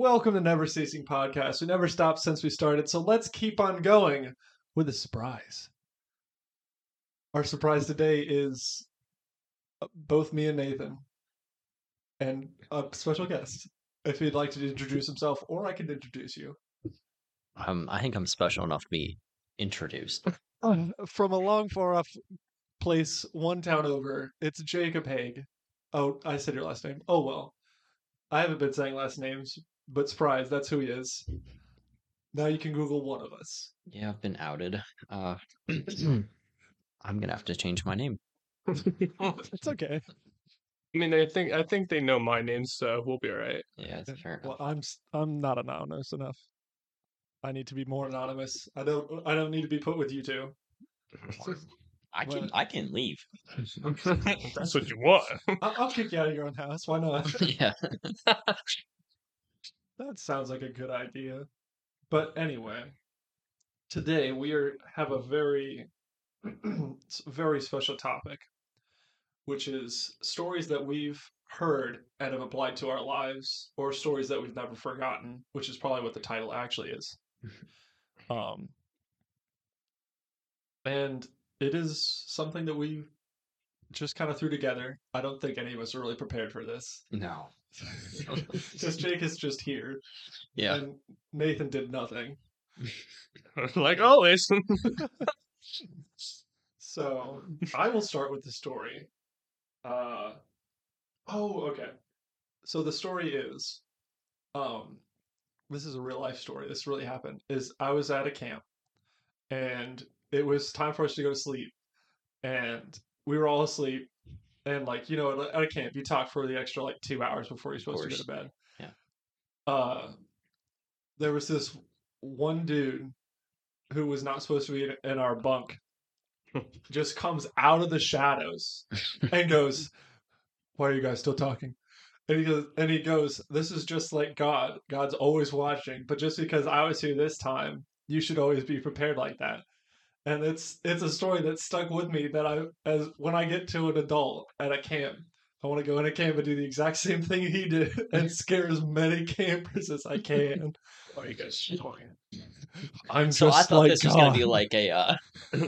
Welcome to Never Ceasing Podcast. We never stopped since we started, so let's keep on going with a surprise. Our surprise today is uh, both me and Nathan, and a special guest. If he'd like to introduce himself, or I can introduce you. Um, I think I'm special enough to be introduced. From a long, far off place, one town over, it's Jacob Haig. Oh, I said your last name. Oh well. I haven't been saying last names, but surprise, that's who he is. Now you can Google one of us. Yeah, I've been outed. Uh, I'm gonna have to change my name. It's okay. I mean, I think I think they know my name, so we'll be all right. Yeah, it's fair Well, enough. I'm s- I'm not anonymous enough. I need to be more anonymous. I don't I don't need to be put with you two. I can well- I can leave. That's what you want. I'll, I'll kick you out of your own house. Why not? yeah. That sounds like a good idea. But anyway, today we are have a very very special topic, which is stories that we've heard and have applied to our lives, or stories that we've never forgotten, which is probably what the title actually is. Um, and it is something that we just kind of threw together. I don't think any of us are really prepared for this. No. Because Jake is just here, Yeah. and Nathan did nothing. like always. So I will start with the story. Uh, oh, okay. So the story is, um, this is a real life story. This really happened. Is I was at a camp, and it was time for us to go to sleep, and we were all asleep, and like you know, at a- camp, you talk for the extra like two hours before you're supposed to go to bed. Yeah. Uh, there was this one dude who was not supposed to be in- in our bunk just comes out of the shadows and goes, "Why are you guys still talking?" And he goes, and he goes, "This is just like God. God's always watching, but just because I was here this time, you should always be prepared like that." And it's it's a story that stuck with me that I as when I get to an adult at a camp, I want to go in a camp and do the exact same thing he did and scare as many campers as I can. Why are you guys talking? I'm So I thought like this was gonna be like a uh,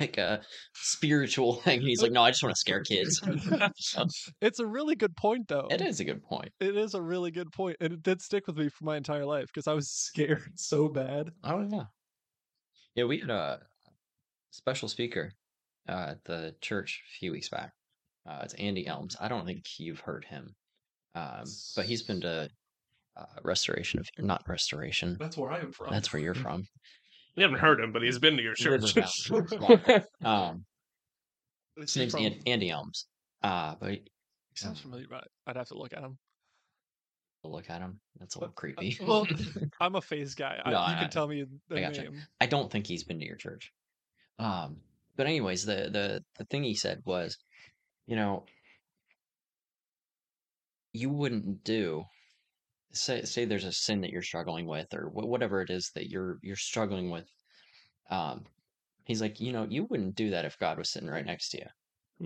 like a spiritual thing. He's like, no, I just want to scare kids. It's a really good point, though. it is a good point. It is a really good point, and it did stick with me for my entire life because I was scared so bad. Oh yeah. Yeah, we had a special speaker uh, at the church a few weeks back. Uh, it's Andy Elms. I don't think you've heard him, um, but he's been to uh, restoration of not restoration. That's where I am from. That's where you're from. We haven't heard him, but he's been to your church. River Um, his name's from- Andy Elms. Uh, but He sounds familiar, but I'd have to look at him. look at him. That's a But, little creepy. Well, I'm a phase guy. I, No, you I- can tell me the I gotcha. name. I don't think he's been to your church. Um, but anyways, the the the thing he said was, you know, you wouldn't do say say there's a sin that you're struggling with or wh- whatever it is that you're you're struggling with. Um, he's like, you know, you wouldn't do that if God was sitting right next to you.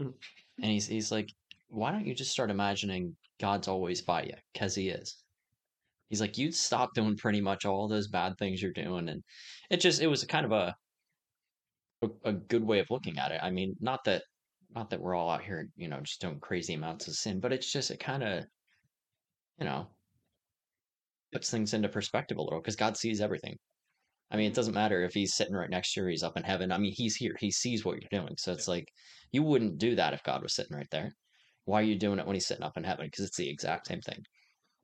Mhm. And he's he's like, why don't you just start imagining God's always by you? Because he is. He's like, you'd stop doing pretty much all those bad things you're doing, and it just it was a kind of a a, a good way of looking at it. I mean, not that not that we're all out here, you know, just doing crazy amounts of sin, but it's just it kind of, you know, puts things into perspective a little because God sees everything. I mean, it doesn't matter if he's sitting right next to you or he's up in heaven. I mean, he's here. He sees what you're doing. So it's like you wouldn't do that if God was sitting right there. Why are you doing it when he's sitting up in heaven? Because it's the exact same thing.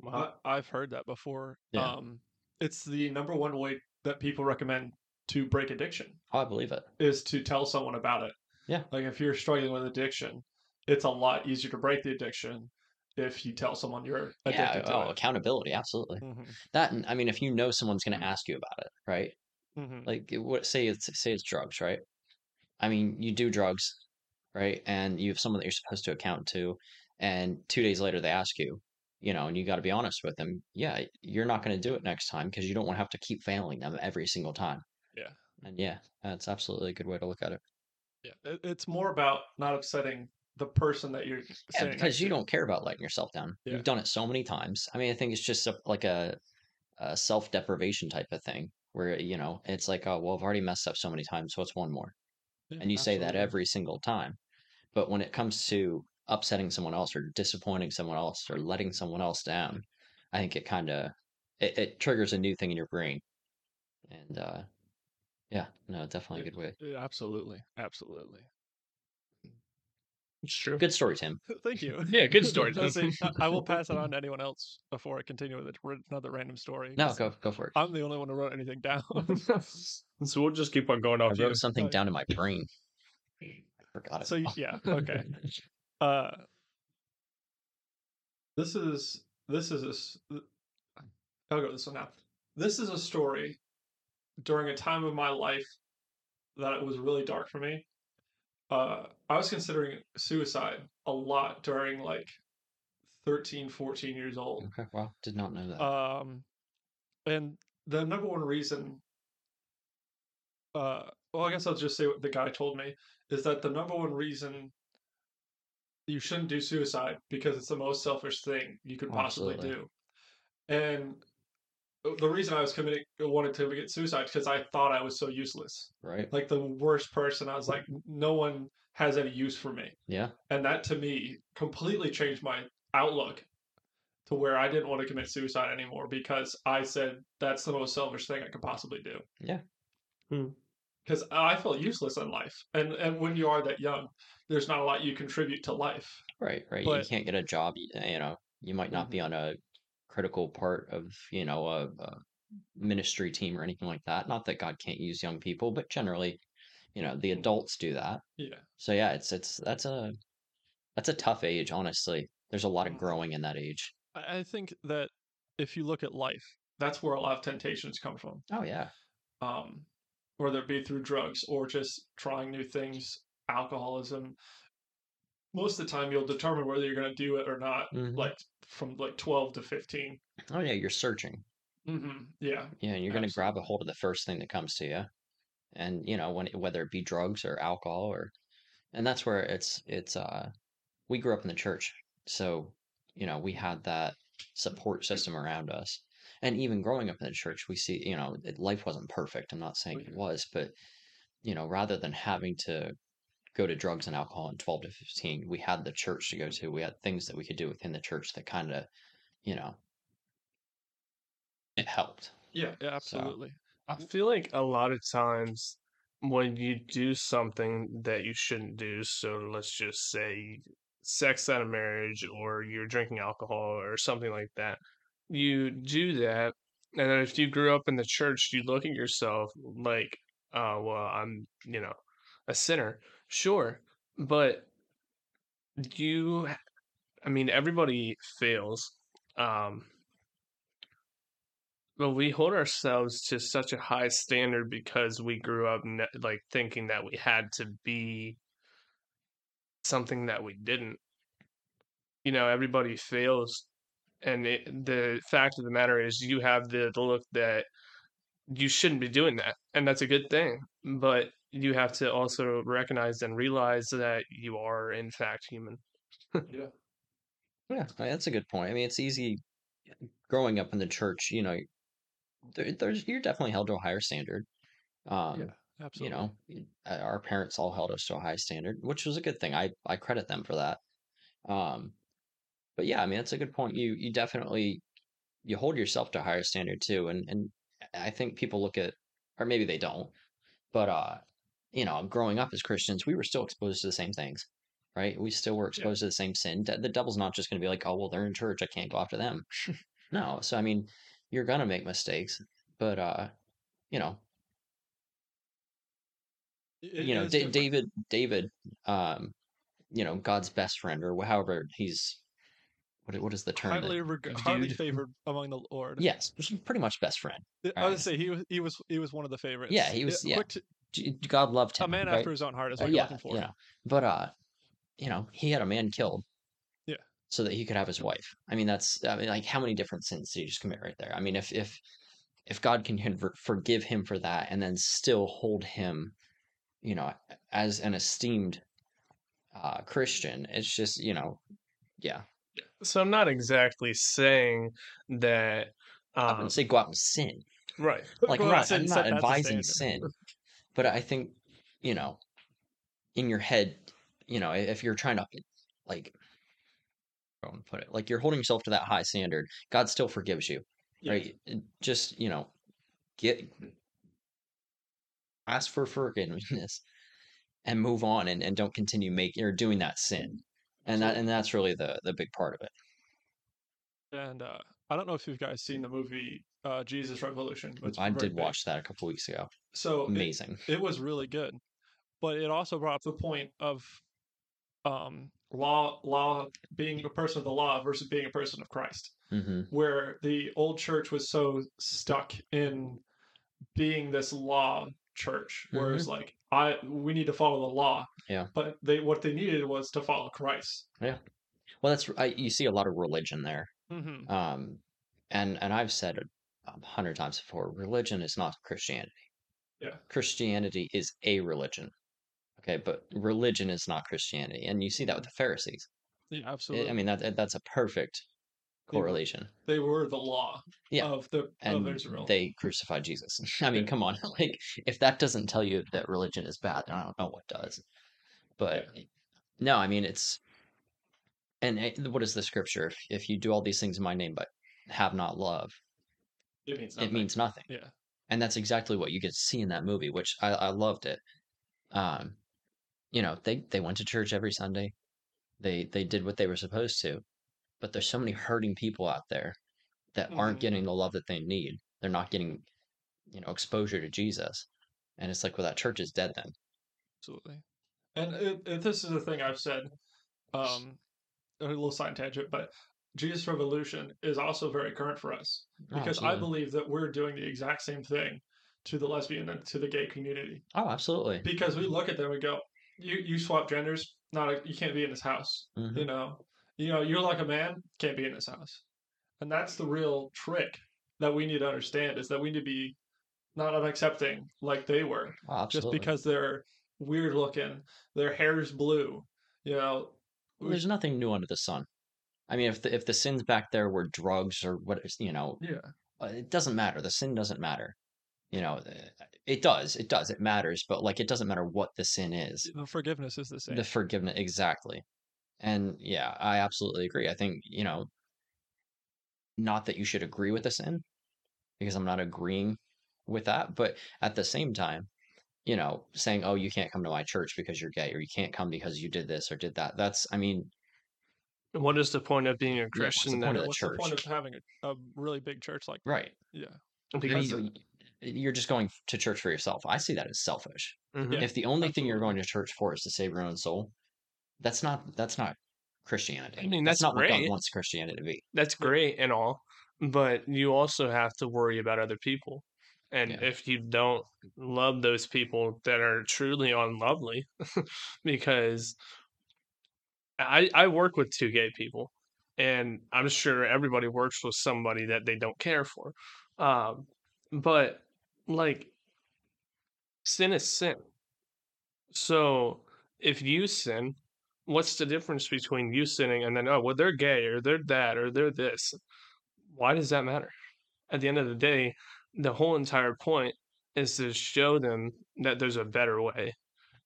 I, I've heard that before. Yeah. Um, it's the number one way that people recommend to break addiction Oh, I believe it. is to tell someone about it. Yeah. Like if you're struggling with addiction, it's a lot easier to break the addiction if you tell someone you're Yeah. addicted Oh, it. accountability. Absolutely. Mhm, That. and I mean, if you know someone's going to ask you about it, right? mhm. like what say it's say it's drugs right i mean you do drugs right and you have someone that you're supposed to account to and two days later they ask you you know and you got to be honest with them yeah you're not going to do it next time because you don't want to have to keep failing them every single time Yeah. and yeah that's absolutely a good way to look at it Yeah, it, it's more about not upsetting the person that you're yeah because you to. don't care about letting yourself down Yeah. you've done it so many times i mean i think it's just a, like a a self deprivation type of thing where you know it's like oh well I've already messed up so many times, so what's one more? Yeah, And you say that every single time. But when it comes to upsetting someone else or disappointing someone else or letting someone else down, I think it kind of it, it triggers a new thing in your brain. And uh yeah, no, definitely a good way. Yeah, absolutely, absolutely. It's true. Good story, Tim. Thank you. Yeah, good story, Tim. I- I will pass it on to anyone else before I continue with it, another random story. No, go go for it. I'm the only one who wrote anything down. so we'll just keep on going I off you. wrote something down in my brain. I forgot it. so all. yeah, okay. Uh, This is this is a. s- I'll go this one now. This is a story during a time of my life that it was really dark for me. Uh, I was considering suicide a lot during like 13, 14 years old. Okay, well, did not know that. um, and The number one reason, uh, well, I guess I'll just say what the guy told me is that the number one reason you shouldn't do suicide because it's the most selfish thing you could possibly Absolutely. do. And the reason I was committing, wanted to commit suicide because I thought I was so useless, right? like the worst person. I was like, no one has any use for me, Yeah. and that to me completely changed my outlook to where I didn't want to commit suicide anymore because I said that's the most selfish thing I could possibly do. Yeah. Hmm. Because I felt useless in life, and and when you are that young, there's not a lot you contribute to life. Right, right. But- you can't get a job, you know, you might not be Mm-hmm. on a critical part of, you know, a, a ministry team or anything like that. Not that God can't use young people, but generally, you know, the adults do that. Yeah, So yeah, it's it's that's a that's a tough age, honestly. There's a lot of Mhm. growing in that age. I I think that if you look at life, that's where a lot of temptations come from. Oh yeah. um, whether it be through drugs or just trying new things, alcoholism. Most of the time, you'll determine whether you're going to do it or not, Mhm. like from like 12 to 15. Oh yeah, you're searching. hmm Yeah, Yeah, and you're going to grab a hold of the first thing that comes to you. And, you know, when whether it be drugs or alcohol or and that's where it's it's uh we grew up in the church. So, you know, we had that support system around us. And even growing up in the church, we see, you know, life wasn't perfect. I'm not saying it Mhm. was, but you know, rather than having to go to drugs and alcohol in 12 to 15, we had the church to go to. We had things that we could do within the church that kind of, you know, it helped. yeah, yeah, absolutely. I feel like a lot of times when you do something that you shouldn't do, so let's just say sex out of marriage or you're drinking alcohol or something like that, you do that. And then if you grew up in the church, you look at yourself like, oh, well, I'm, you know, a sinner. Sure. But you, I mean, everybody fails. Um, but we hold ourselves to such a high standard because we grew up ne- like thinking that we had to be something that we didn't. You know, everybody fails, and it, the fact of the matter is, you have the, the look that you shouldn't be doing that, and that's a good thing. But you have to also recognize and realize that you are in fact human. yeah. Yeah, that's a good point. I mean, it's easy growing up in the church, you know, there, there's you're definitely held to a higher standard. Um, Yeah, you know, uh, our parents all held us to a high standard, which was a good thing. I I credit them for that. Um, but yeah, I mean, that's a good point. You you definitely you hold yourself to a higher standard too, and and I think people look at, or maybe they don't, but uh, you know, growing up as Christians, we were still exposed to the same things, right? We still were Yeah. exposed to the same sin. The devil's not just going to be like, oh well, they're in church, I can't go after them. no, so I mean, you're gonna make mistakes, but uh, you know, It you know, different. David, David, um, you know, God's best friend, or however he's, what what is the term? that- highly reg- highly favored among the Lord. yes, pretty much best friend. I- I would say he was he was he was one of the favorites. Yeah, he was- yeah. quick to- God loved him. a man right? after his own heart is Uh, what you're yeah, looking for. you but uh, you know, he had a man killed. Yeah. So that he could have his wife. I mean, that's I mean, like how many different sins did he just commit right there? I mean, if if if God can forgive him for that and then still hold him, you know, as an esteemed uh Christian, it's just you know, yeah, So I'm not exactly saying that I Um, wouldn't say go out and sin. right. Like Go I'm not, I'm not advising sin, but I think you know, in your head, you know, if you're trying to like, how wanna put it, like you're holding yourself to that high standard, God still forgives you, Yeah. right? Just you know, get ask for forgiveness and move on, and, and don't continue making or doing that sin, and that and that's really the the big part of it. And uh, I don't know if you guys seen the movie uh, Jesus Revolution. I did big. watch that a couple weeks ago. So Amazing. It was really good, but it also brought up the point of um, law law being a person of the law versus being a person of Christ. hmm where the old church was so stuck in being this law church where it's like i we need to follow the law Yeah. but they what they needed was to follow christ Yeah. Well, that's I, you see a lot of religion there. mhm. um and and i've said it a hundred times before religion is not christianity Yeah. christianity is a religion okay but religion is not christianity and you see that with the pharisees yeah, eh, absolutely. i mean that that- that's a perfect They correlation they were the law Yeah. of the and of israel they crucified jesus i mean Yeah. come on like if that doesn't tell you that religion is bad i don't know what does but eh, no i mean it's and it, what is the scripture if, if you do all these things in my name but have not love it means it nothing. means nothing. Yeah, and that's exactly what you get to see in that movie which i, I loved it. Um you know they they went to church every sunday. They they did what they were supposed to. But there's so many hurting people out there that aren't Mhm. getting the love that they need. They're not getting you know exposure to jesus. And it's like well that church is dead then. Absolutely. and it, it, this is the thing i've said um a little side tangent but jesus revolution is also very current for us Oh, because i believe that we're doing the exact same thing to the lesbian and to the gay community oh absolutely because we look at them and go, "You you swap genders, not a, you can't be in this house." Mhm. You know, you know, you're like a man, can't be in this house, and that's the real trick that we need to understand is that we need to be not unaccepting like they were, Oh, just because they're weird looking, their hair's blue, you know. we- there's nothing new under the sun i mean if the if the sins back there were drugs or what, you know yeah, uh, it doesn't matter. The sin doesn't matter. You know, uh, it does. It does. It matters. But like, it doesn't matter what the sin is. The forgiveness is the same. The forgiveness, exactly. And yeah, I absolutely agree. I think you know, not that you should agree with the sin, because I'm not agreeing with that. But at the same time, you know, saying, "Oh, you can't come to my church because you're gay," or "You can't come because you did this or did that." That's, I mean, What is the point of being a what's the Christian point of the What's the point of having a, a really big church like right. yeah? Because You- You're just going to church for yourself. I see that as selfish. Mhm. Yeah, if the only thing you're going to church for is to save your own soul, that's not that's not Christianity. I mean, that's, that's not what God wants Christianity to be. that's great and all, but you also have to worry about other people. And Yeah. if you don't love those people that are truly unlovely, because I I work with two gay people, and I'm sure everybody works with somebody that they don't care for. Um, but like sin is sin. So if you sin, what's the difference between you sinning and then oh well they're gay or they're that or they're this? Why does that matter? At the end of the day, the whole entire point is to show them that there's a better way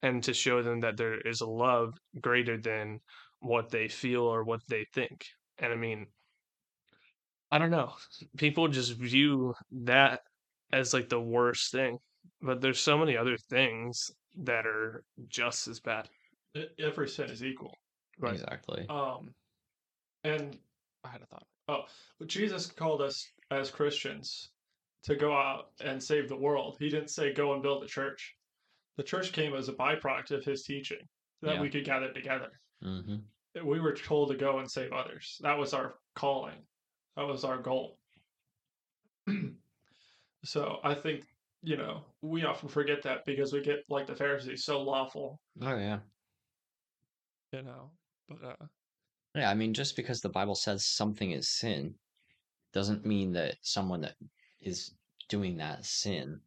and to show them that there is a love greater than what they feel or what they think. And I mean, I don't know. People just view that as like the worst thing, but there's so many other things that are just as bad. every sin is equal. Right. Exactly. Um, and I had a thought. Oh, but Jesus called us as Christians to go out and save the world. He didn't say go and build a church. The church came as a byproduct of his teaching that Yeah. we could gather together. hmm We were told to go and save others. That was our calling. That was our goal. so I think, you know, we often forget that because we get like the Pharisees so lawful. Oh yeah. You know, but uh, Yeah, I mean, just because the Bible says something is sin, doesn't mean that someone that is doing that sin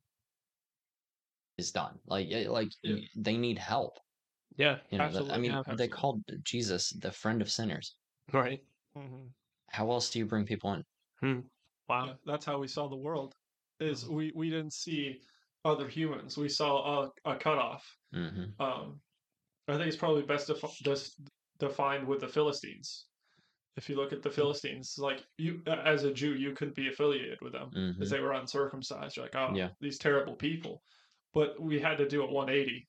is done. Like, like Yeah. they need help. Yeah, You know, the- I mean, yeah, they called Jesus the friend of sinners. right. mhm. How else do you bring people in? Wow. Yeah, that's how we saw the world. Is Mhm. we we didn't see other humans. We saw a, a cutoff. hmm Um, I think it's probably best defi- des- defined with the Philistines. If you look at the Philistines, like you as a Jew, you couldn't be affiliated with them hmm because they were uncircumcised. You're like, oh, Yeah. these terrible people. But we had to do it 180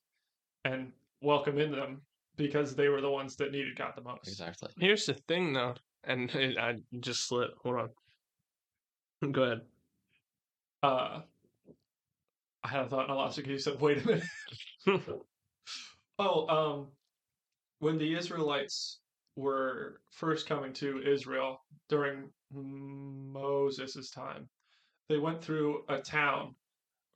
and welcome in them because they were the ones that needed God the most. Exactly. Here's the thing, though, and it, I just slipped. Hold on. Go ahead. Uh, I had a thought and I lost it because you said, wait a minute. Oh, um, when the Israelites were first coming to Israel during Moses' time, they went through a town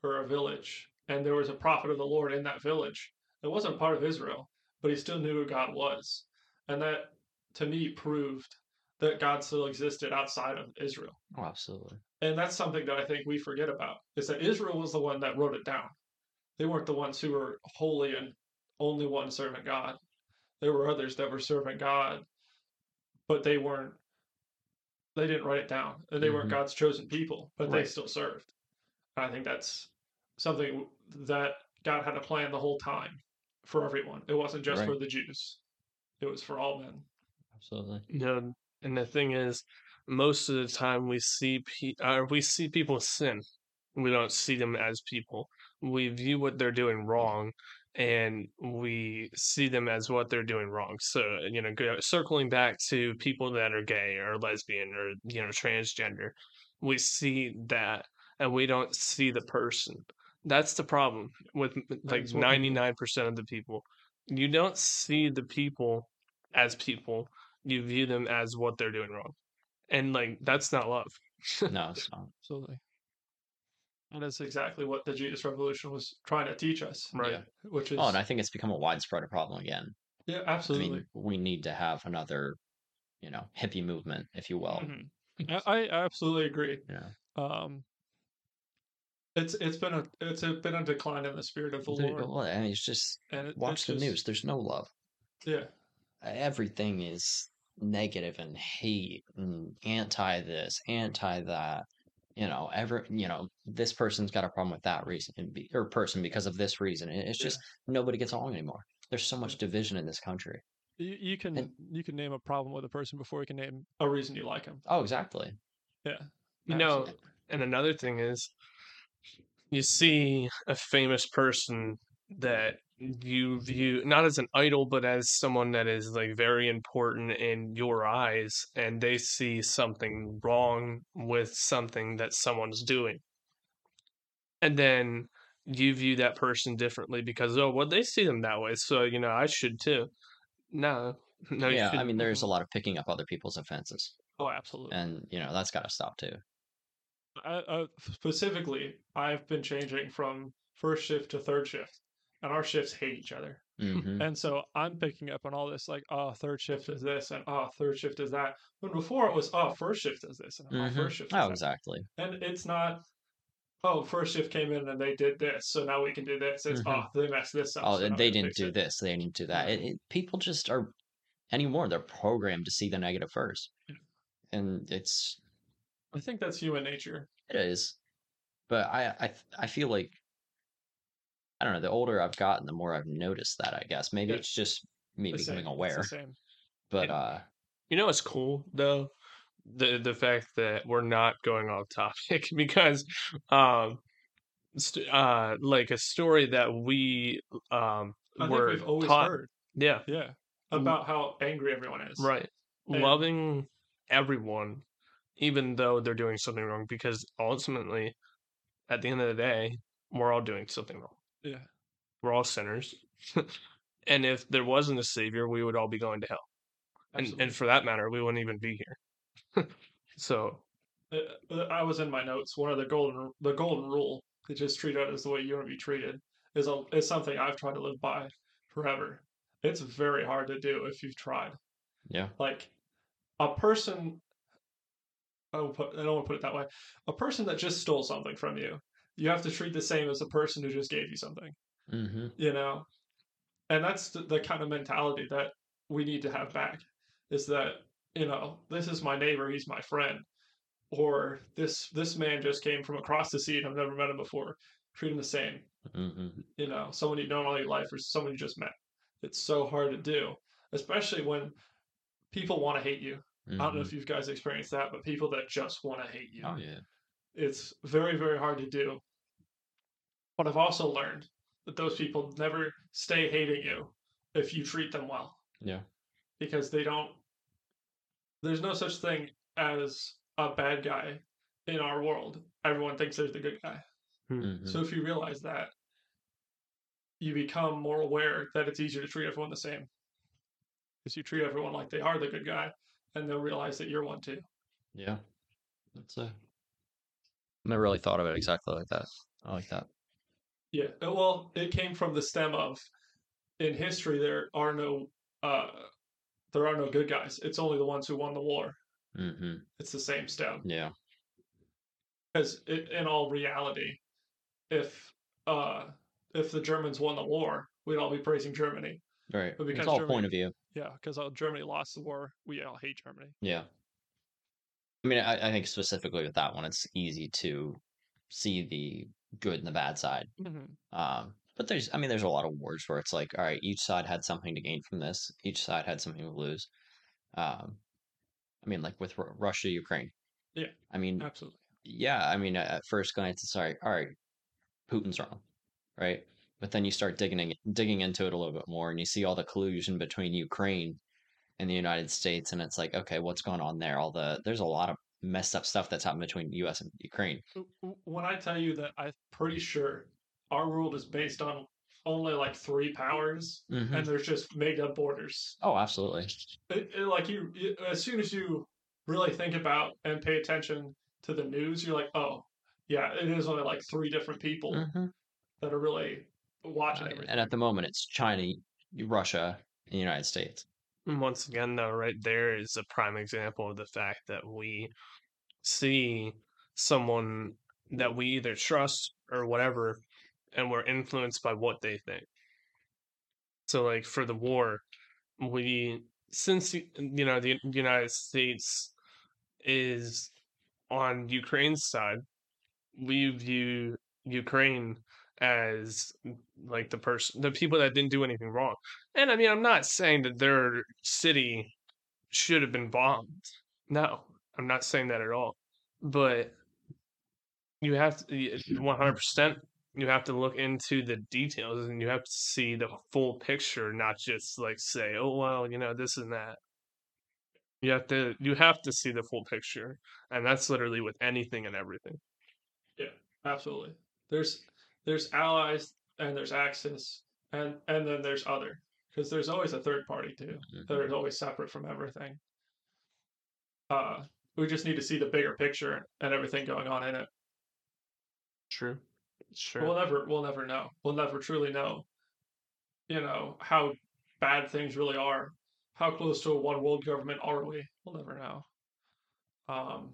or a village, and there was a prophet of the Lord in that village. It wasn't part of Israel, but he still knew who God was. And that, to me, proved that God still existed outside of Israel. Oh, absolutely. And that's something that I think we forget about is that Israel was the one that wrote it down. They weren't the ones who were holy and only one servant God. There were others that were serving God, but they weren't. They didn't write it down, and they weren't Mhm. God's chosen people, but they still served. And I think that's something that God had a plan the whole time for everyone. It wasn't just for the Jews; it was for all men. Absolutely. You know, and the thing is, most of the time we see pe- uh, we see people sin. We don't see them as people. We view what they're doing wrong, and we see them as what they're doing wrong. So you know, go, circling back to people that are gay or lesbian or you know transgender, we see that, and we don't see the person. That's the problem with like is what we- ninety nine percent of the people. You don't see the people as people you view them as what they're doing wrong. And like that's not love. No, it's not. Absolutely. And that's exactly what the Jesus Revolution was trying to teach us, Right. Yeah. which is Oh, and I think it's become a widespread problem again. yeah, absolutely. I mean, we need to have another, you know, hippie movement, if you will. Mhm. I, I absolutely agree. Yeah. Um, it's it's been a it's a, been a decline in the spirit of the There- Lord, well, I mean, it's just and it, watch it's the just- news. There's no love. Yeah, Everything is negative and hate and anti this, anti that. You know, ever you know, this person's got a problem with that reason and be, or person because of this reason. and It's Yeah. just nobody gets along anymore. There's so much division in this country. You, you can And- you can name a problem with a person before you can name. a reason you like him. Oh, exactly. Yeah, You know, and another thing is you see a famous person that you view not as an idol but as someone that is like very important in your eyes and they see something wrong with something that someone's doing. And then you view that person differently because oh well they see them that way so you know i should too. No no you yeah, I mean, there's a lot of picking up other people's offenses, Oh, absolutely. and you know that's got to stop too. I, specifically, I've been changing from first shift to third shift, and our shifts hate each other. hmm And so I'm picking up on all this like, oh, third shift is is this, and oh, third shift is that. When before it was, oh, first shift is this, and oh, hmm first shift is Oh, that. exactly. And it's not, oh, first shift came in and they did this, so now we can do this. It's, Mhm. oh, they messed this up. Oh, so they didn't do it. this. They didn't do that. It, it, people just are anymore. They're programmed to see the negative first, and it's I think that's human nature. it is. But I I I feel like I don't know. The older I've gotten, the more I've noticed that. I guess maybe Yeah. it's just me The becoming same. It's the aware. same. But Yeah. uh, You know what's cool though? The the fact that we're not going off topic because um st- uh like a story that we um I think were we've always taught heard, yeah yeah, about how angry everyone is. right And- loving everyone even though they're doing something wrong because ultimately at the end of the day we're all doing something wrong Yeah. we're all sinners and if there wasn't a savior we would all be going to hell and Absolutely. and for that matter we wouldn't even be here so Uh, uh, I was in my notes. One of the golden the golden rule to just treat others the way you want to be treated is a is something I've tried to live by forever. It's very hard to do if you've tried. yeah, Like a person, I don't, put, I don't want to put it that way. A person that just stole something from you, you have to treat the same as a person who just gave you something. hmm You know, and that's the, the kind of mentality that we need to have back. Is that you know this is my neighbor, he's my friend. or this this man just came from across the sea and I've never met him before. Treat him the same. hmm You know, someone you've known all your life or someone you just met. It's so hard to do, especially when people want to hate you. I don't know if you guys experienced that, but people that just want to hate you. Oh yeah. It's very, very hard to do. But I've also learned that those people never stay hating you if you treat them well Yeah. because they don't. There's no such thing as a bad guy in our world. Everyone thinks there's the good guy. Mhm. So if you realize that, you become more aware that it's easier to treat everyone the same. Because you treat everyone like they are the good guy, and they'll realize that you're one too. Yeah. That's a. I never really thought of it exactly like that. I like that. Yeah. uh, Well, it came from the stem of in history there are no uh there are no good guys. It's only the ones who won the war. hmm It's the same stem. Yeah. Because in all reality, if uh if the Germans won the war, we'd all be praising Germany. Right. But It's because all Germany- point of view. Yeah, because Germany lost the war. We all hate Germany. Yeah. I mean, I, I think specifically with that one, it's easy to see the good and the bad side. hmm Um, but there's, I mean, there's a lot of wars where it's like, all right, each side had something to gain from this, each side had something to lose. Um, I mean, like with Ru- Russia, Ukraine. Yeah. I mean, Absolutely. yeah, I mean, at first glance, it's like, all right, Putin's wrong, right? But then you start digging digging into it a little bit more, and you see all the collusion between Ukraine and the United States, and it's like, okay, what's going on there? All the there's a lot of messed up stuff that's happened between U.S. and Ukraine. When I tell you that I'm pretty sure our world is based on only like three powers, Mhm. and there's just made up borders. Oh, absolutely. It, it, like you, you, as soon as you really think about and pay attention to the news, you're like, oh, yeah, it is only like three different people Mhm. that are really watching Uh, everything. and at the moment, it's China, Russia, and the United States. Once again, though, right there is a prime example of the fact that we see someone that we either trust or whatever, and we're influenced by what they think. So, like for the war, we since you know the United States is on Ukraine's side, we view Ukraine as like the person, the people that didn't do anything wrong. And I mean, I'm not saying that their city should have been bombed. No, I'm not saying that at all. But you have to 100%. You have to look into the details and you have to see the full picture, not just like say, "Oh well, you know this and that." You have to you have to see the full picture, and that's literally with anything and everything. Yeah, absolutely. There's there's allies and there's Axis and and then there's other because there's always a third party too that is always separate from everything. Uh, we just need to see the bigger picture and everything going on in it. True. Sure. We'll never we'll never know. We'll never truly know. You know how bad things really are. How close to a one world government are we? We'll never know. Um,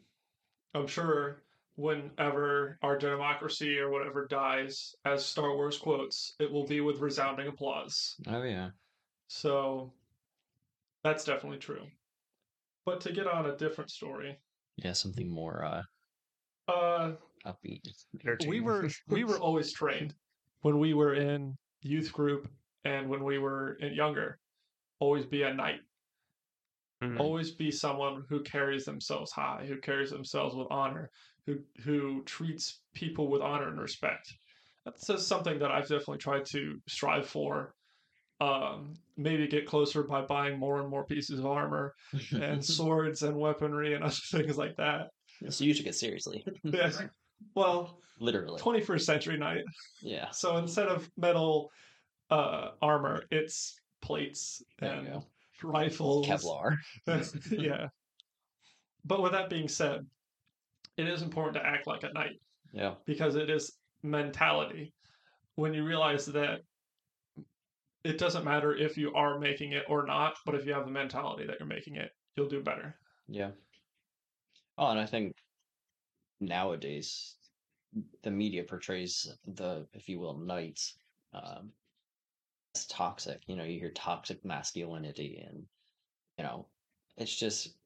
I'm sure whenever our democracy or whatever dies, as Star Wars quotes, it will be with resounding applause. Oh yeah. So that's definitely true. But to get on a different story, Yeah, something more uh uh, upbeat. we were we were always trained when we were in youth group and when we were younger always be a knight Mhm. always be someone who carries themselves high who carries themselves with honor who who treats people with honor and respect that's something that i've definitely tried to strive for um maybe get closer by buying more and more pieces of armor and swords and weaponry and other things like that so you should get seriously. yes well Literally. 21st century knight Yeah. So instead of metal uh, armor, it's plates There and rifles. Kevlar. yeah. But with that being said, it is important to act like a knight Yeah. because it is mentality. When you realize that it doesn't matter if you are making it or not, but if you have the mentality that you're making it, you'll do better. Yeah. Oh, and I think nowadays the media portrays the, if you will, knights um, as toxic. You know, you hear toxic masculinity, and you know, it's just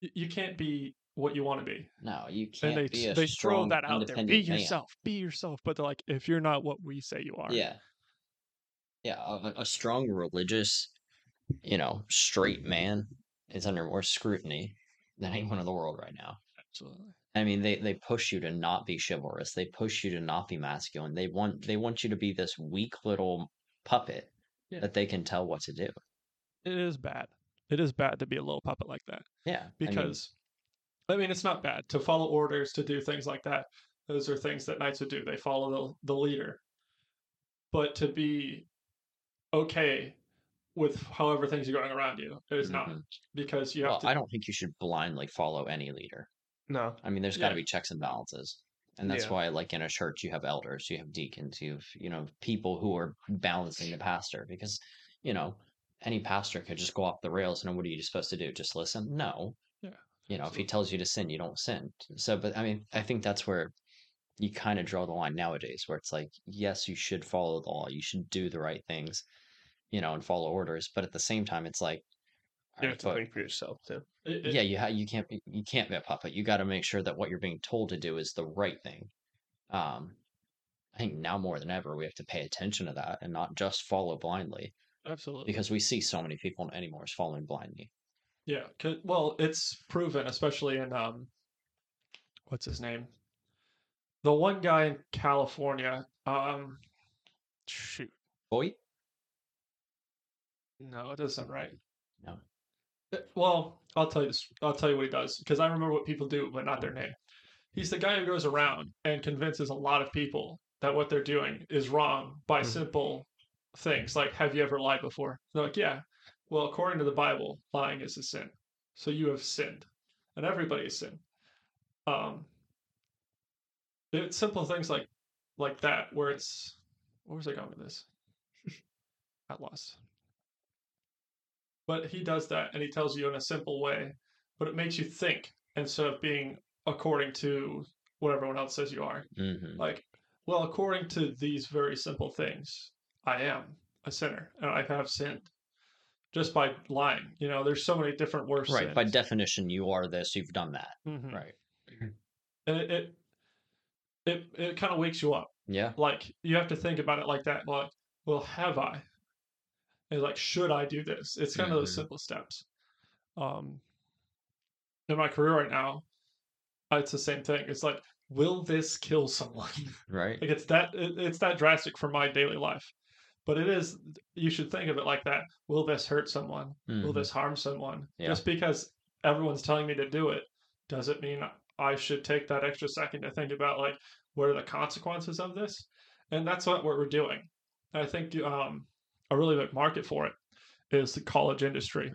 You can't be what you want to be. No, you can't and they be a they throw that out there. Be independent man. yourself. Be yourself. But they're like, if you're not what we say you are, Yeah. Yeah, a, a strong religious, you know, straight man is under more scrutiny than anyone in the world right now. absolutely. I mean, they they push you to not be chivalrous. They push you to not be masculine. They want they want you to be this weak little puppet Yeah. that they can tell what to do. It is bad. It is bad to be a little puppet like that Yeah, because I mean, it's not bad to follow orders to do things like that. Those are things that knights would do. They follow the the leader. But to be okay with however things are going around you is not Mhm. because you have well, to. I don't think you should blindly follow any leader. No. I mean, there's got to Yeah. be checks and balances. And that's Yeah. why, like in a church, you have elders, you have deacons, you have, you know, people who are balancing the pastor because, you know, any pastor could just go off the rails and what are you supposed to do? Just listen? No. You know, if he tells you to sin, you don't sin. So, but I mean, I think that's where you kind of draw the line nowadays, where it's like, yes, you should follow the law, you should do the right things, you know, and follow orders. But at the same time, it's like, You have to think for yourself too. it- it- yeah, you ha- you can't be you can't be a puppet. You got to make sure that what you're being told to do is the right thing. Um, I think now more than ever we have to pay attention to that and not just follow blindly absolutely. because we see so many people anymore is following blindly. Yeah, well, it's proven, especially in um, what's his name? The one guy in California. Um, shoot, Boy, no, it doesn't right. No. Uh, Well, I'll tell you. This, I'll tell you what he does because I remember what people do, but not their name. He's the guy who goes around and convinces a lot of people that what they're doing is wrong by Mhm. simple things like, "Have you ever lied before?" They're like, "Yeah." Well, according to the Bible, lying is a sin. So you have sinned, and everybody has sinned. Um, it's simple things like like that where it's where was I going with this? Got lost. But he does that and he tells you in a simple way, but it makes you think instead of being according to what everyone else says you are. hmm Like, well, according to these very simple things, I am a sinner and I have sinned just by lying. You know, there's so many different worse right. By definition, you are this. You've done that. Mhm. Right. And it it it, it kind of wakes you up. Yeah. Like you have to think about it like that. Like, well, have I? And like, should I do this? It's kind of those simple steps. Um, in my career right now, it's the same thing. It's like, will this kill someone? Right. like it's that it, it's that drastic for my daily life. But it is. You should think of it like that. Will this hurt someone? Will Mhm. this harm someone? Yeah. Just because everyone's telling me to do it doesn't mean I should take that extra second to think about like what are the consequences of this, and that's what we're doing. I think um, a really big market for it is the college industry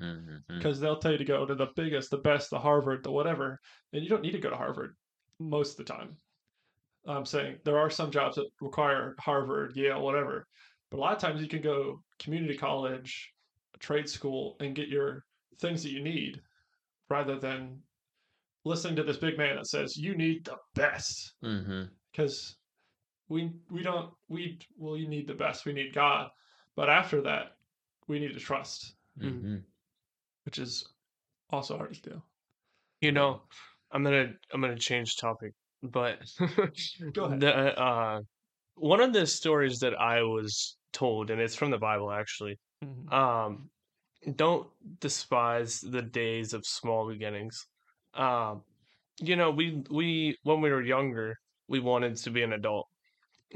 because they'll tell you to go to the biggest, the best, the Harvard, the whatever, and you don't need to go to Harvard most of the time. I'm saying there are some jobs that require Harvard, Yale, whatever, but a lot of times you can go community college, trade school, and get your things that you need, rather than listening to this big man that says you need the best Mhm. because we we don't we well you need the best we need God, but after that we need to trust, Mhm. which is also hard to do. You know, I'm gonna I'm gonna change topic, but Go ahead. The, uh, one of the stories that I was told, and it's from the Bible actually. Mhm. Um, don't despise the days of small beginnings. Um, you know, we we when we were younger, we wanted to be an adult,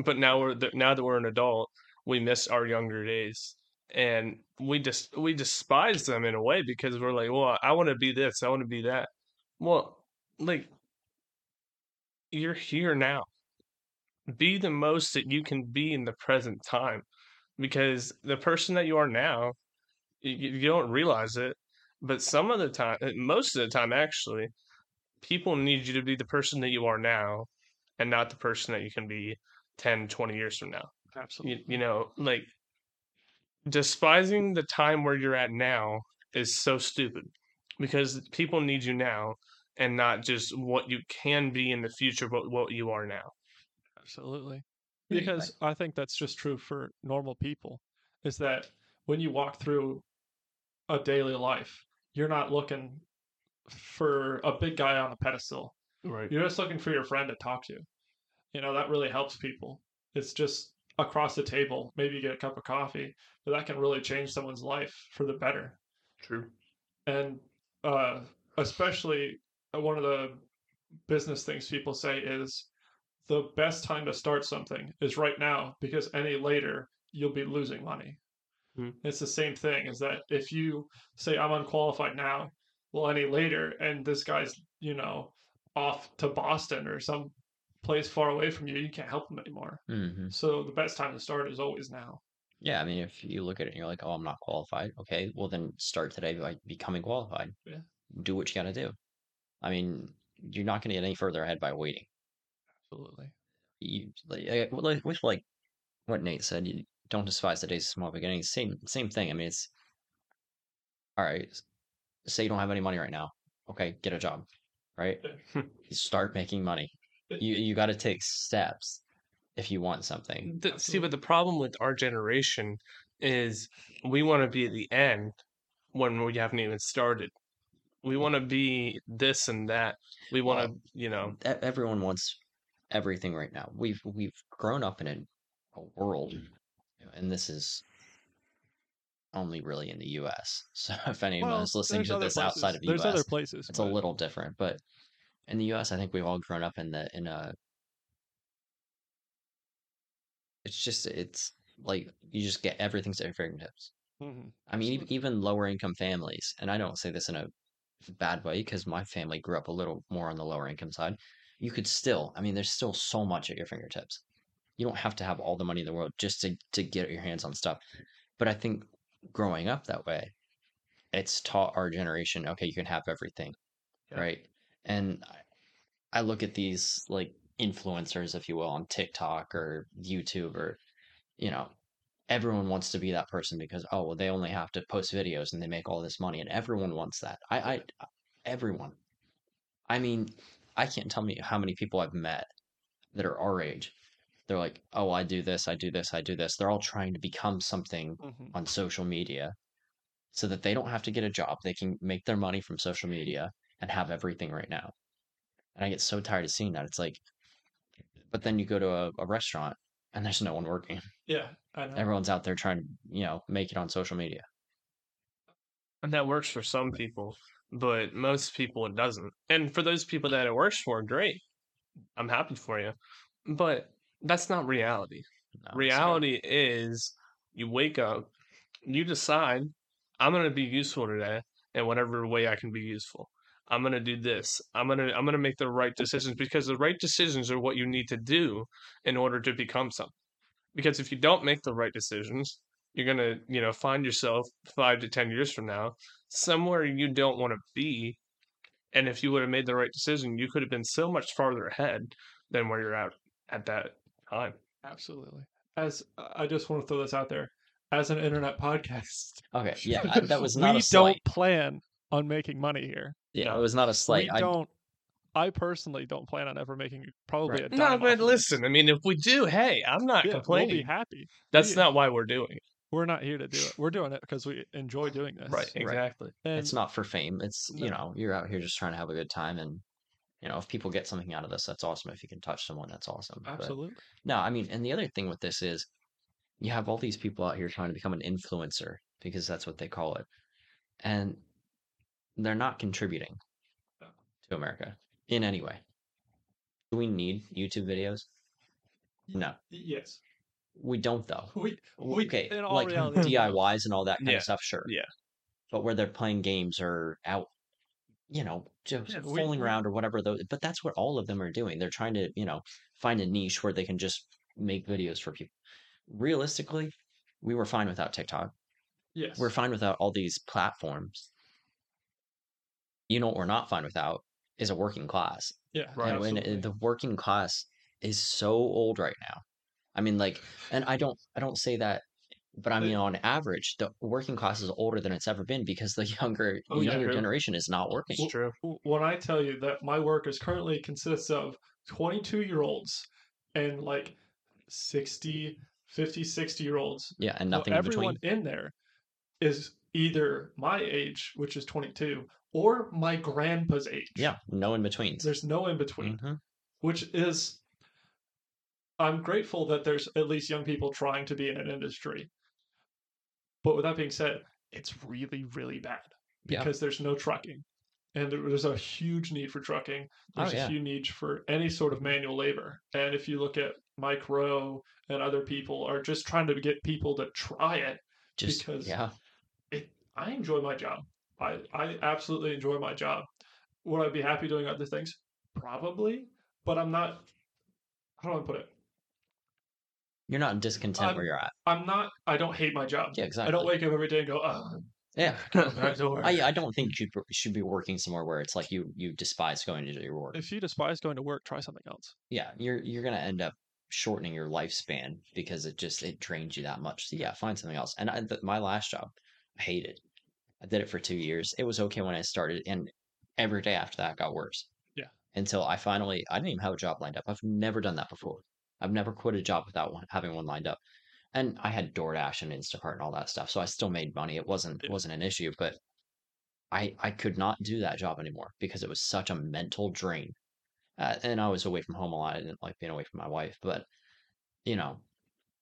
but now we're now that we're an adult, we miss our younger days, and we just we despise them in a way because we're like, well, I want to be this, I want to be that. Well, like you're here now. Be the most that you can be in the present time, because the person that you are now, you, you don't realize it, but some of the time, uh, most of the time, actually, people need you to be the person that you are now, and not the person that you can be 10, 20 years from now. Absolutely. You, you know, like despising the time where you're at now is so stupid because people need you now and not just what you can be in the future, but what you are now. Absolutely. Because I think that's just true for normal people is that when you walk through a daily life, you're not looking for a big guy on a pedestal. Right. You're just looking for your friend to talk to. You know, that really helps people. It's just across the table. Maybe you get a cup of coffee, but that can really change someone's life for the better. True. And uh, especially uh, one of the business things people say is the best time to start something is right now because any later you'll be losing money. Hmm. It's the same thing is that if you say I'm unqualified now, well, any later, and this guy's, you know, off to Boston or some place far away from you, you can't help him anymore. hmm So the best time to start is always now. Yeah, I mean, if you look at it and you're like, "Oh, I'm not qualified," okay, well then start today by becoming qualified. Yeah. Do what you got to do. I mean, you're not going to get any further ahead by waiting. Absolutely. You like, like- with like what Nate said, you don't despise the days of small beginnings. Same same thing. I mean, it's all right. Say you don't have any money right now. Okay, get a job, right? Start making money. You you got to take steps if you want something. The, see, but the problem with our generation is we want to be at the end when we haven't even started. We want to be this and that. We want to, you know, Everyone wants everything right now. We've we've grown up in a, a world, and this is only really in the U.S. So if anyone Well, is listening to this outside of the there's U.S., other places. it's a little different. But in the U.S., I think we've all grown up in the in a. It's just it's like you just get everything's at your fingertips. Mhm. I mean, ev- even lower income families, and I don't say this in a bad way because my family grew up a little more on the lower income side. You could still, I mean, there's still so much at your fingertips. You don't have to have all the money in the world just to to get your hands on stuff. But I think growing up that way, it's taught our generation, okay, you can have everything, Yeah. right? And I, I look at these like influencers, if you will, on TikTok or YouTube or, you know, everyone wants to be that person because oh well they only have to post videos and they make all this money and everyone wants that i i everyone i mean i can't tell me how many people i've met that are our age. They're like oh i do this i do this i do this. They're all trying to become something Mhm. on social media so that they don't have to get a job. They can make their money from social media and have everything right now. And i get so tired of seeing that. It's like but then you go to a, a restaurant and there's no one working. Yeah, I know. everyone's out there trying to you know make it on social media. And that works for some people, but most people it doesn't. And for those people that it works for, great. I'm happy for you. But that's not reality. No, reality is you wake up, you decide, I'm going to be useful today in whatever way I can be useful. I'm going to do this. I'm going to I'm going to make the right decisions because the right decisions are what you need to do in order to become something. Because if you don't make the right decisions, you're going to, you know, find yourself 5 to 10 years from now somewhere you don't want to be. And if you would have made the right decision, you could have been so much farther ahead than where you're at at that time. Absolutely. As I just want to throw this out there, as an internet podcast, okay yeah I, that was not we a slight don't plan on making money here. yeah no. it was not a slight we I, don't. I personally don't plan on ever making probably a No, dime but off of listen, I mean, if we do, hey, I'm not this. Yeah, we'll be happy. That's we- not why we're doing it. We're not here to do it. We're doing it because we enjoy doing this. Right, exactly. And it's not for fame it's you know you're out here just trying to have a good time and you know if people get something out of this that's awesome if you can touch someone that's awesome But- absolutely. no i mean and the other thing with this is you have all these people out here trying to become an influencer because that's what they call it and they're not contributing to america in any way do we need youtube videos no Yes. We don't though We we okay, like reality, DIYs and all that kind Yeah, of stuff, sure. yeah. But where they're playing games or out, you know, just Yeah, fooling we- around or whatever. Those, but that's what all of them are doing. They're trying to, you know, find a niche where they can just make videos for people. Realistically, we were fine without TikTok. Yes. We're fine without all these platforms. You know what we're not fine without is a working class. yeah. Right. And when absolutely. the working class is so old right now. I mean, like, and I don't, I don't say that, but I mean, on average, the working class is older than it's ever been because the younger, Oh, the yeah, younger true. generation is not working. It's true. when I tell you that my work is currently consists of 22 year olds and like 60, 50, 60 year olds. Yeah, and Well, nothing in everyone between. in there is either my age, which is 22, or my grandpa's age. Yeah, no in between. There's no in between, Mhm. which is I'm grateful that there's at least young people trying to be in an industry. But with that being said, it's really, really bad Yeah. because there's no trucking. And there's a huge need for trucking. Oh, There's yeah. a huge need for any sort of manual labor. And if you look at Mike Rowe and other people are just trying to get people to try it, Just because- yeah, it I enjoy my job. I, I absolutely enjoy my job. Would I be happy doing other things? Probably, but I'm not. How do I put it? You're not discontent I'm- where you're at. I'm not. I don't hate my job. Yeah, exactly. I don't wake up every day and go, oh, yeah, back to work. I I don't think you should, should be working somewhere where it's like you you despise going to your work. If you despise going to work, try something else. yeah, you're you're gonna end up shortening your lifespan because it just it drains you that much. So yeah, find something else. And I, th- my last job, I hated. I did it for two years. It was okay when I started, and every day after that got worse. Yeah. Until I finally, I didn't even have a job lined up. I've never done that before. I've never quit a job without one, having one lined up. And I had DoorDash and Instacart and all that stuff, so I still made money. It wasn't it wasn't an issue, but I I could not do that job anymore because it was such a mental drain. Uh, and I was away from home a lot. I didn't like being away from my wife, but you know,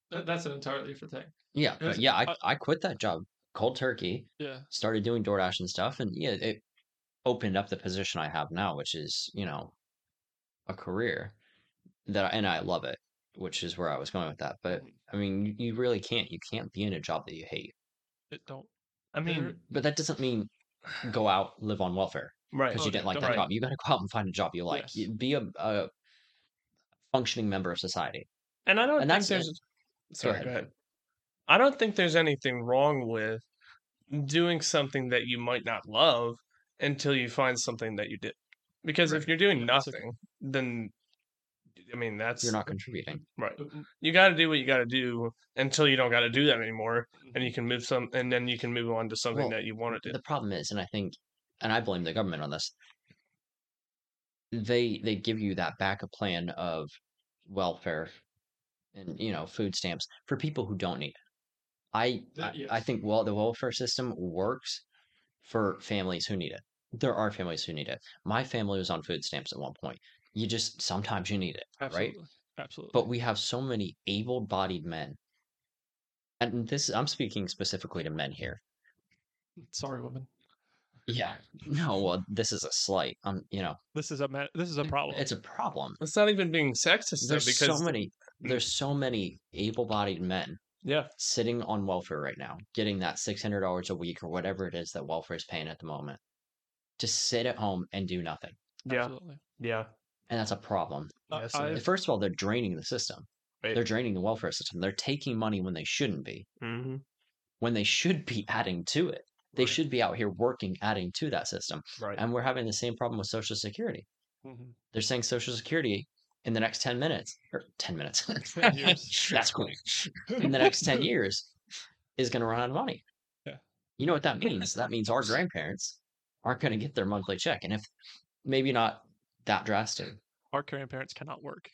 That's an entirely different thing. yeah, Yes, yeah, I, I- I quit that job cold turkey, Yeah. started doing DoorDash and stuff, and yeah, it opened up the position I have now, which is you know a career that I, and I love it, which is where I was going with that. But mm. I mean, you, you really can't you can't be in a job that you hate. It don't. I mean, But that doesn't mean go out live on welfare right. because Oh, you didn't like that right. job. You got to go out and find a job you like. Yes. Be a, a functioning member of society. And I don't And think that's there's. it. Sorry, ahead. go ahead. I don't think there's anything wrong with doing something that you might not love until you find something that you did. Because if you're doing Yeah, that's a- nothing, then I mean that's You're not contributing. right. Mm, You got to do what you got to do until you don't got to do that anymore, and mm-hmm. you can move some, and then you can move on to something Well, that you want to do. The problem is, and I think, and I blame the government on this. They they give you that backup plan of welfare and you know food stamps for people who don't need it. I That- I, I think well the welfare system works for families who need it. There are families who need it. My family was on food stamps at one point. You just sometimes you need it, right? Absolutely. Absolutely. But we have so many able-bodied men, and this I'm speaking specifically to men here. Sorry, woman. Yeah. No, well, this is a slight. Um, you know, this is a ma- this is a problem. it's a problem. It's not even being sexist though, There's because so many. There's so many able-bodied men yeah, sitting on welfare right now, getting that six hundred dollars a week or whatever it is that welfare is paying at the moment, to sit at home and do nothing, yeah, Absolutely. yeah. And that's a problem. Uh, Yes, it I- is. First of all, they're draining the system. Right. They're draining the welfare system. They're taking money when they shouldn't be. hmm When they should be adding to it. They Right. should be out here working, adding to that system. Right. And we're having the same problem with Social Security. Mhm. They're saying Social Security in the next 10 minutes, or 10 minutes. 10 years. That's quick. In the next 10 years is going to run out of money. Yeah. You know what that means? That means our grandparents aren't going to get their monthly check. And if maybe not that drastic. Our grandparents cannot work.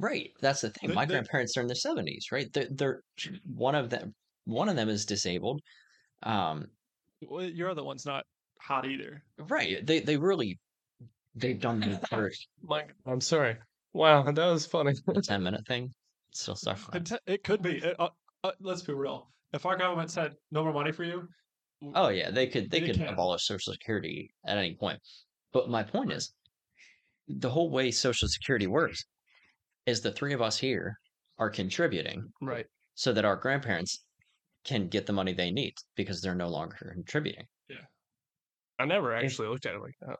Right. That's the thing. My they- grandparents are in their 70s, right? They're, they're one of them one of them is disabled. Um Well, your other one's not hot either. right. They they really they've done the first Mike, I'm sorry. Wow, that was funny. 10 minute thing. Still stuff. It, it could be. It, uh, uh, let's be real. If our government said no more money for you, Oh yeah, they could they They could can. abolish Social Security at any point. But my point is, the whole way Social Security works is the three of us here are contributing right. so that our grandparents can get the money they need because they're no longer contributing. Yeah, I never actually looked at it like that.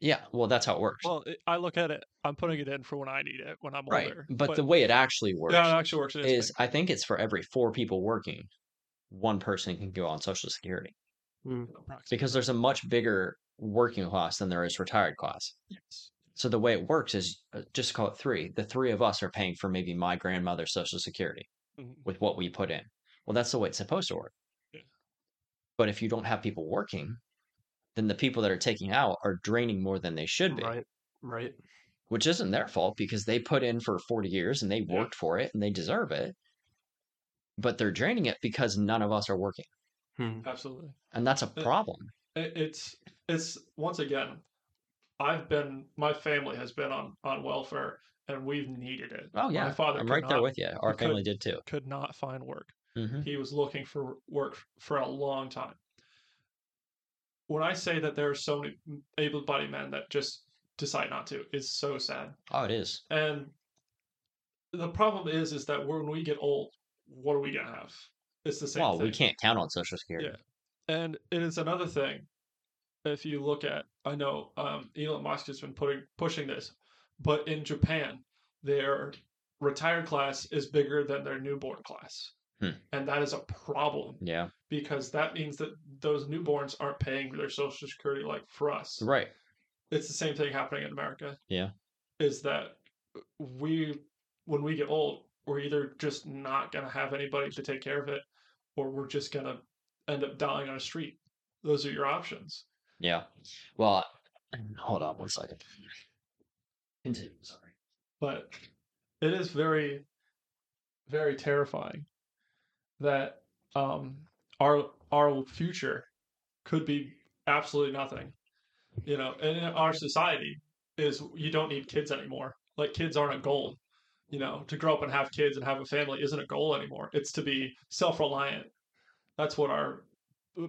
Yeah, well that's how it works. Well, it, I look at it. I'm putting it in for when I need it when I'm right. older. But, the way it actually works yeah, it actually works. It is I think it's for every four people working, one person can go on Social Security. Mm, because there's a much bigger working class than there is retired class. yes. So the way it works is uh, just call it three. The three of us are paying for maybe my grandmother's social security Mhm. with what we put in. Well, that's the way it's supposed to work. Yeah. But if you don't have people working, then the people that are taking out are draining more than they should be, Right. Right. which isn't their fault because they put in for 40 years and they Yeah. worked for it and they deserve it. But they're draining it because none of us are working. Hmm. Absolutely. And that's a problem. it, it's it's once again, I've been my family has been on on welfare and we've needed it. Oh yeah, My father I'm could right there with you. Our could- family did too. Could not find work. hmm He was looking for work for a long time. When I say that there are so many able-bodied men that just decide not to, it's so sad. Oh, it is. And the problem is, is that when we get old, what are we gonna have? It's the same thing. Well, thing. we can't count on Social Security. Yeah. And it is another thing. If you look at, I know um, Elon Musk has been putting pushing this, but in Japan, their retired class is bigger than their newborn class, Hmm. and that is a problem Yeah. because that means that those newborns aren't paying for their social security like for us. Right. It's the same thing happening in America. Yeah. Is that we when we get old, we're either just not gonna have anybody to take care of it, or we're just gonna end up dying on a street. Those are your options. Yeah. Well, hold on one second. Continue. Sorry. But it is very, very terrifying that um our our future could be absolutely nothing. You know, and in our society is you don't need kids anymore. Like kids aren't a goal. You know, to grow up and have kids and have a family isn't a goal anymore. It's to be self-reliant. That's what our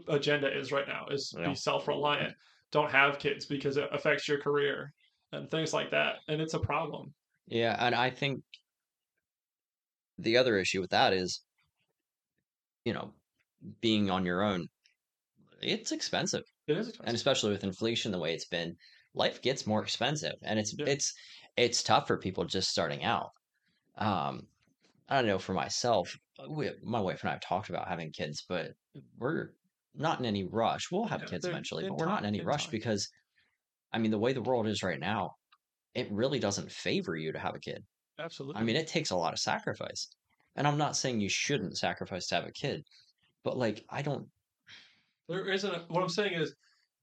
agenda is right now is Yeah. be self-reliant. Don't have kids because it affects your career and things like that. And it's a problem. Yeah, and I think the other issue with that is, you know, being on your own, it's expensive. It is expensive. and especially with inflation the way it's been life gets more expensive and it's Yeah. it's it's tough for people just starting out um i don't know for myself we, my wife and i have talked about having kids but we're not in any rush we'll have kids eventually but we're not in any rush time. because i mean the way the world is right now it really doesn't favor you to have a kid Absolutely. i mean it takes a lot of sacrifice and i'm not saying you shouldn't sacrifice to have a kid but like i don't There isn't. A, what I'm saying is,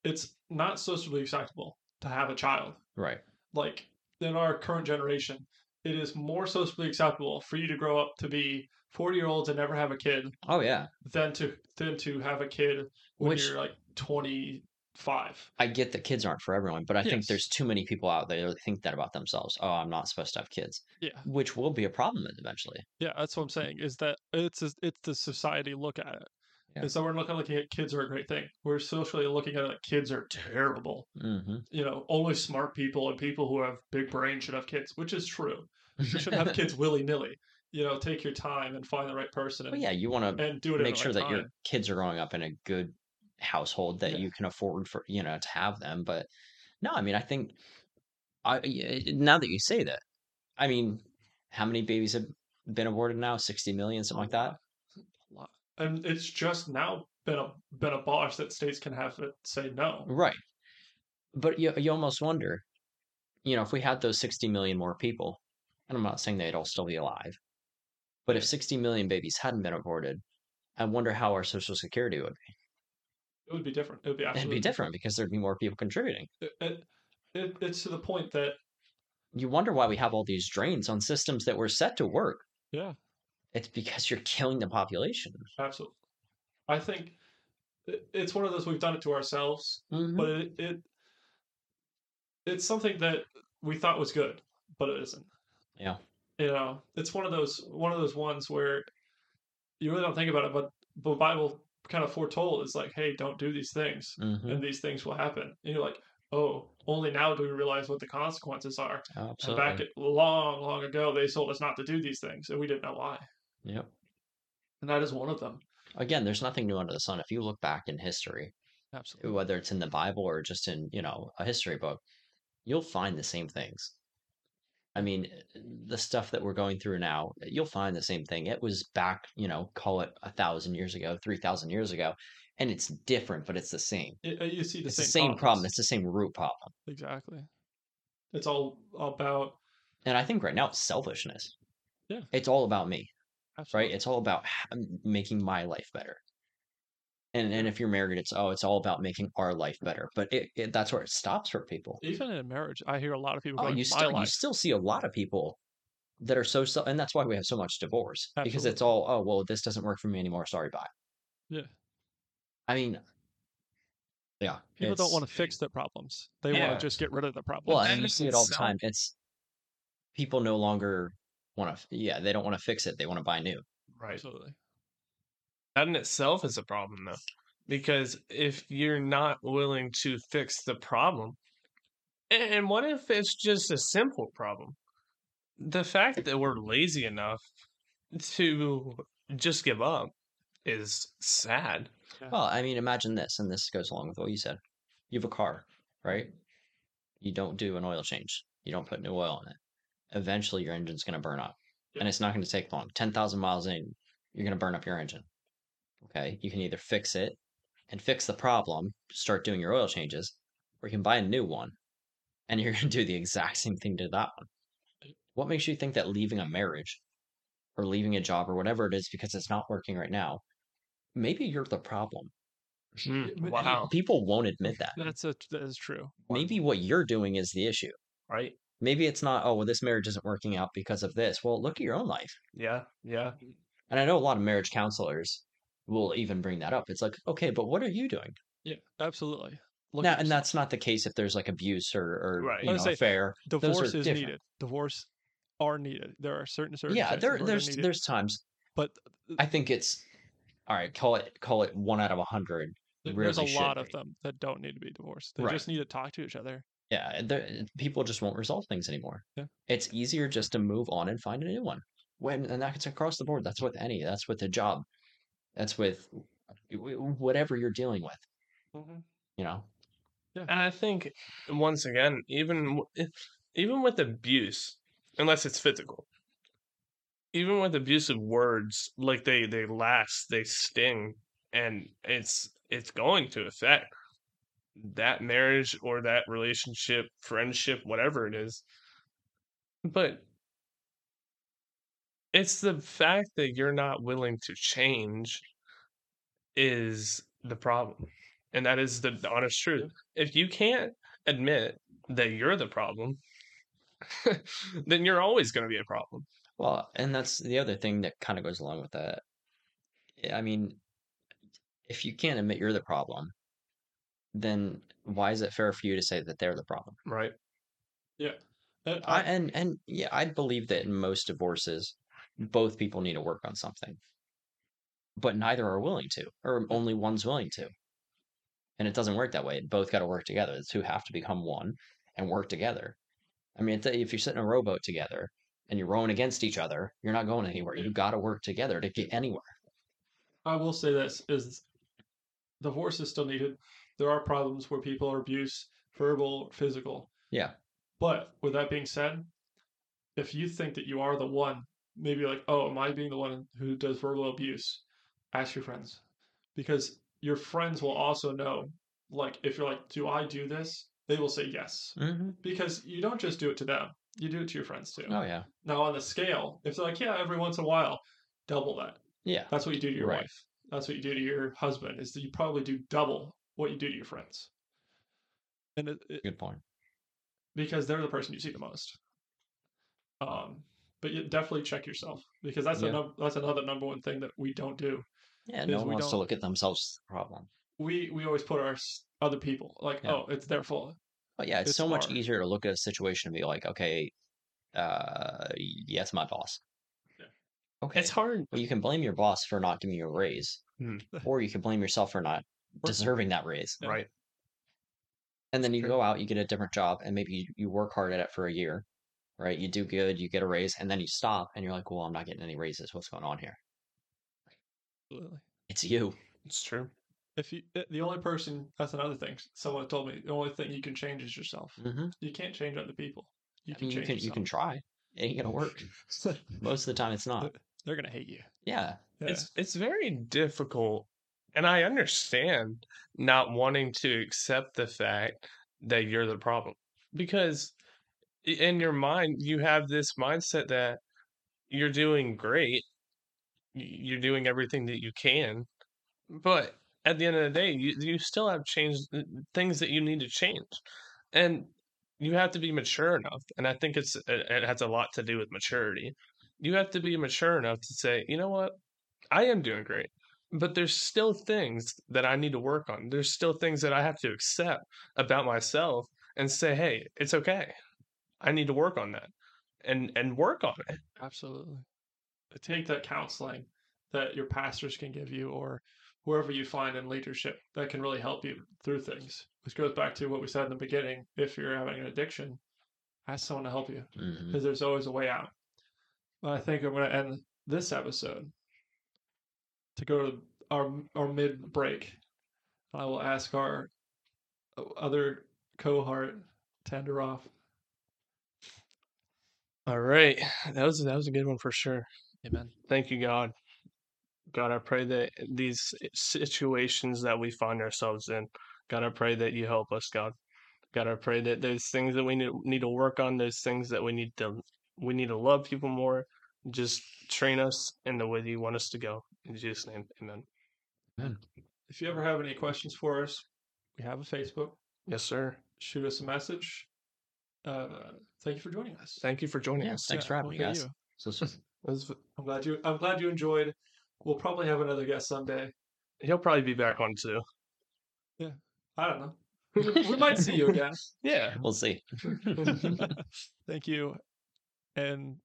it's not socially acceptable to have a child. right Like in our current generation, it is more socially acceptable for you to grow up to be 40 year olds and never have a kid oh yeah than to than to have a kid when Which- you're like 25. I get that kids aren't for everyone, but I think there's too many people out there that think that about themselves. Oh, I'm not supposed to have kids, yeah. which will be a problem eventually. Yeah, that's what I'm saying. Is that it's a, it's the society look at it. Yeah. And so we're looking looking at kids are a great thing. We're socially looking at it like kids are terrible. hmm You know, only smart people and people who have big brains should have kids, which is true. You shouldn't have kids willy nilly. You know, take your time and find the right person and, But yeah, you want to and do it. make sure the that right your kids are growing up in a good household that Yeah. you can afford for you know to have them. But no, I mean, I think I now that you say that, I mean, how many babies have been aborted now? Sixty million, something like that. And it's just now been a been abolished that states can have it say no. Right. But you you almost wonder, you know, if we had those 60 million more people, and I'm not saying they'd all still be alive, but if 60 million babies hadn't been aborted, I wonder how our social security would be. It would be different. It would be absolutely It'd be different because there'd be more people contributing. It, it, it, it's to the point that You wonder why we have all these drains on systems that were set to work. Yeah. It's because you're killing the population. absolutely, I think it's one of those we've done it to ourselves, Mhm. but it, it it's something that we thought was good, but it isn't. Yeah. You know, it's one of those one of those ones where you really don't think about it, but the Bible kind of foretold is like, hey, don't do these things, Mhm. and these things will happen. And you're like, oh, only now do we realize what the consequences are. And back at, long, long ago, they told us not to do these things, and we didn't know why. Yep. And that is one of them. Again, there's nothing new under the sun. If you look back in history, Absolutely. whether it's in the Bible or just in, you know, a history book, you'll find the same things. I mean, the stuff that we're going through now, you'll find the same thing. It was back, you know, call it a thousand years ago, three thousand years ago, and it's different, but it's the same. It, uh, you see the It's same, the same problem. It's the same root problem. Exactly. It's all about And I think right now it's selfishness. Yeah. It's all about me, right? It's all about making my life better. And and if you're married, it's oh, it's all about making our life better. But it, it that's where it stops for people. Even in marriage, I hear a lot of people Oh, going, you "My still you still see a lot of people that are so and that's why we have so much divorce because it's all oh well, this doesn't work for me anymore. Sorry, bye. Yeah. I mean, Yeah. People don't want to fix their problems. They Yeah. want to just get rid of the problem. Well, and you see it all the time. It's people no longer want to. Yeah, they don't want to fix it. They want to buy new. Right. Absolutely. That in itself is a problem, though, because if you're not willing to fix the problem, and what if it's just a simple problem? The fact that we're lazy enough to just give up is sad. Well, I mean, imagine this, and this goes along with what you said. You have a car, right? You don't do an oil change. You don't put new oil in it. Eventually, your engine's going to burn up, and it's not going to take long. Ten thousand miles in, you're going to burn up your engine. Okay, you can either fix it and fix the problem, start doing your oil changes, or you can buy a new one, and you're going to do the exact same thing to that one. What makes you think that leaving a marriage or leaving a job or whatever it is because it's not working right now, maybe you're the problem. Hmm, but- Wow. People won't admit that. That's a that is true. Maybe what you're doing is the issue. Right? Maybe it's not, oh, well, this marriage isn't working out because of this. Well, look at your own life. Yeah. Yeah. And I know a lot of marriage counselors will even bring that up. It's like, okay, but what are you doing? Yeah, absolutely. Look now, and that's not the case if there's like abuse or, or Right. you know, say, affair. Divorce is different. needed. Divorce are needed. There are certain certain Yeah, there, there's there's times. but I think it's all right. Call it call it one out of a hundred. really there's a lot of be. them that don't need to be divorced. They Right. just need to talk to each other. Yeah, there, people just won't resolve things anymore. Yeah. It's easier just to move on and find a new one. When and that's across the board. That's with any. That's with a job. That's with w- w- whatever you're dealing with. Mm-hmm. You know. And I think once again, even even with abuse, unless it's physical, even with abusive words, like they they last, they sting, and it's it's going to affect that marriage or that relationship, friendship, whatever it is. But it's the fact that you're not willing to change is the problem. And that is the honest truth. If you can't admit that you're the problem, then you're always going to be a problem. Well, and that's the other thing that kind of goes along with that. Eh, I mean, if you can't admit you're the problem, then why is it fair for you to say that they're the problem? Right. And I, I, and and yeah, I believe that in most divorces, both people need to work on something, but neither are willing to, or only one's willing to. And it doesn't work that way. Both got to work together. The two have to become one and work together. I mean, if you're sitting in a rowboat together and you're rowing against each other, you're not going anywhere. you've mm-hmm. got to work together to get anywhere. I will say this is divorce is still needed. There are problems where people are abused, verbal, physical. Yeah. But with that being said, if you think that you are the one, maybe like, oh, am I being the one who does verbal abuse? Ask your friends. Because your friends will also know, like, if you're like, do I do this? They will say yes. Mm-hmm. Because you don't just do it to them, you do it to your friends too. Oh yeah. Now, on the scale, if they're like, yeah, every once in a while, double that. Yeah. That's what you do to your Right. wife. That's what you do to your husband. Is that you probably do double what you do to your friends And it, it, Good point. because they're the person you see the most. Um, but you definitely check yourself because that's Yeah. a num- that's another number one thing that we don't do. Yeah. No one wants to look at themselves as the problem. We we always put our other people like, Yeah. oh, it's their fault. But yeah, it's, It's so much easier to look at a situation and be like, okay, uh, yeah, it's my boss. Yeah. Okay. It's hard. Well, you can blame your boss for not giving you a raise, Hmm. or you can blame yourself for not deserving that raise. Right. And then you True. go out, you get a different job, and maybe you, you work hard at it for a year, right? You do good, you get a raise, and then you stop, and you're like, well, I'm not getting any raises. What's going on here? absolutely. It's you. It's true. If you eh, the only person that's another thing someone told me the only thing you can change is yourself. Mm-hmm. You can't change other people. You I can mean, you change can you can try. It ain't gonna work. Most of the time, it's not. They're gonna hate you. Yeah. Yeah. It's it's very difficult, and I understand not wanting to accept the fact that you're the problem because i- in your mind you have this mindset that you're doing great, you're doing everything that you can, but at the end of the day, you you still have changed uh, things that you need to change, and you have to be mature enough. And I think it's it, it has a lot to do with maturity. You have to be mature enough to say, you know what, I am doing great, but there's still things that I need to work on. There's still things that I have to accept about myself and say, "Hey, it's okay. I need to work on that." And and work on it. Absolutely. Take that counseling that your pastors can give you or whoever you find in leadership that can really help you through things. Which goes back to what we said in the beginning. If you're having an addiction, ask someone to help you mm-hmm. because there's always a way out. But I think I'm going to end this episode to go to our our mid break. I will ask our uh, other cohort to end her off. All right. That was that was a good one for sure. Amen. Thank you, God. God, I pray that these situations that we find ourselves in, God, I pray that you help us, God. God, I pray that those things that we need, need to work on, those things that we need to we need to love people more, just train us in the way that you want us to go. In Jesus' name, amen. Amen. If you ever have any questions for us, we have a Facebook. Yes, sir. Shoot us a message. Uh, thank you for joining us. Thank you for joining Yeah, us. thanks for having look me, guys. you. So, so was- I'm glad you. I'm glad you enjoyed. We'll probably have another guest someday. he'll probably be back on too. Yeah, I don't know. we might see you again. Yeah. we'll see. Thank you, and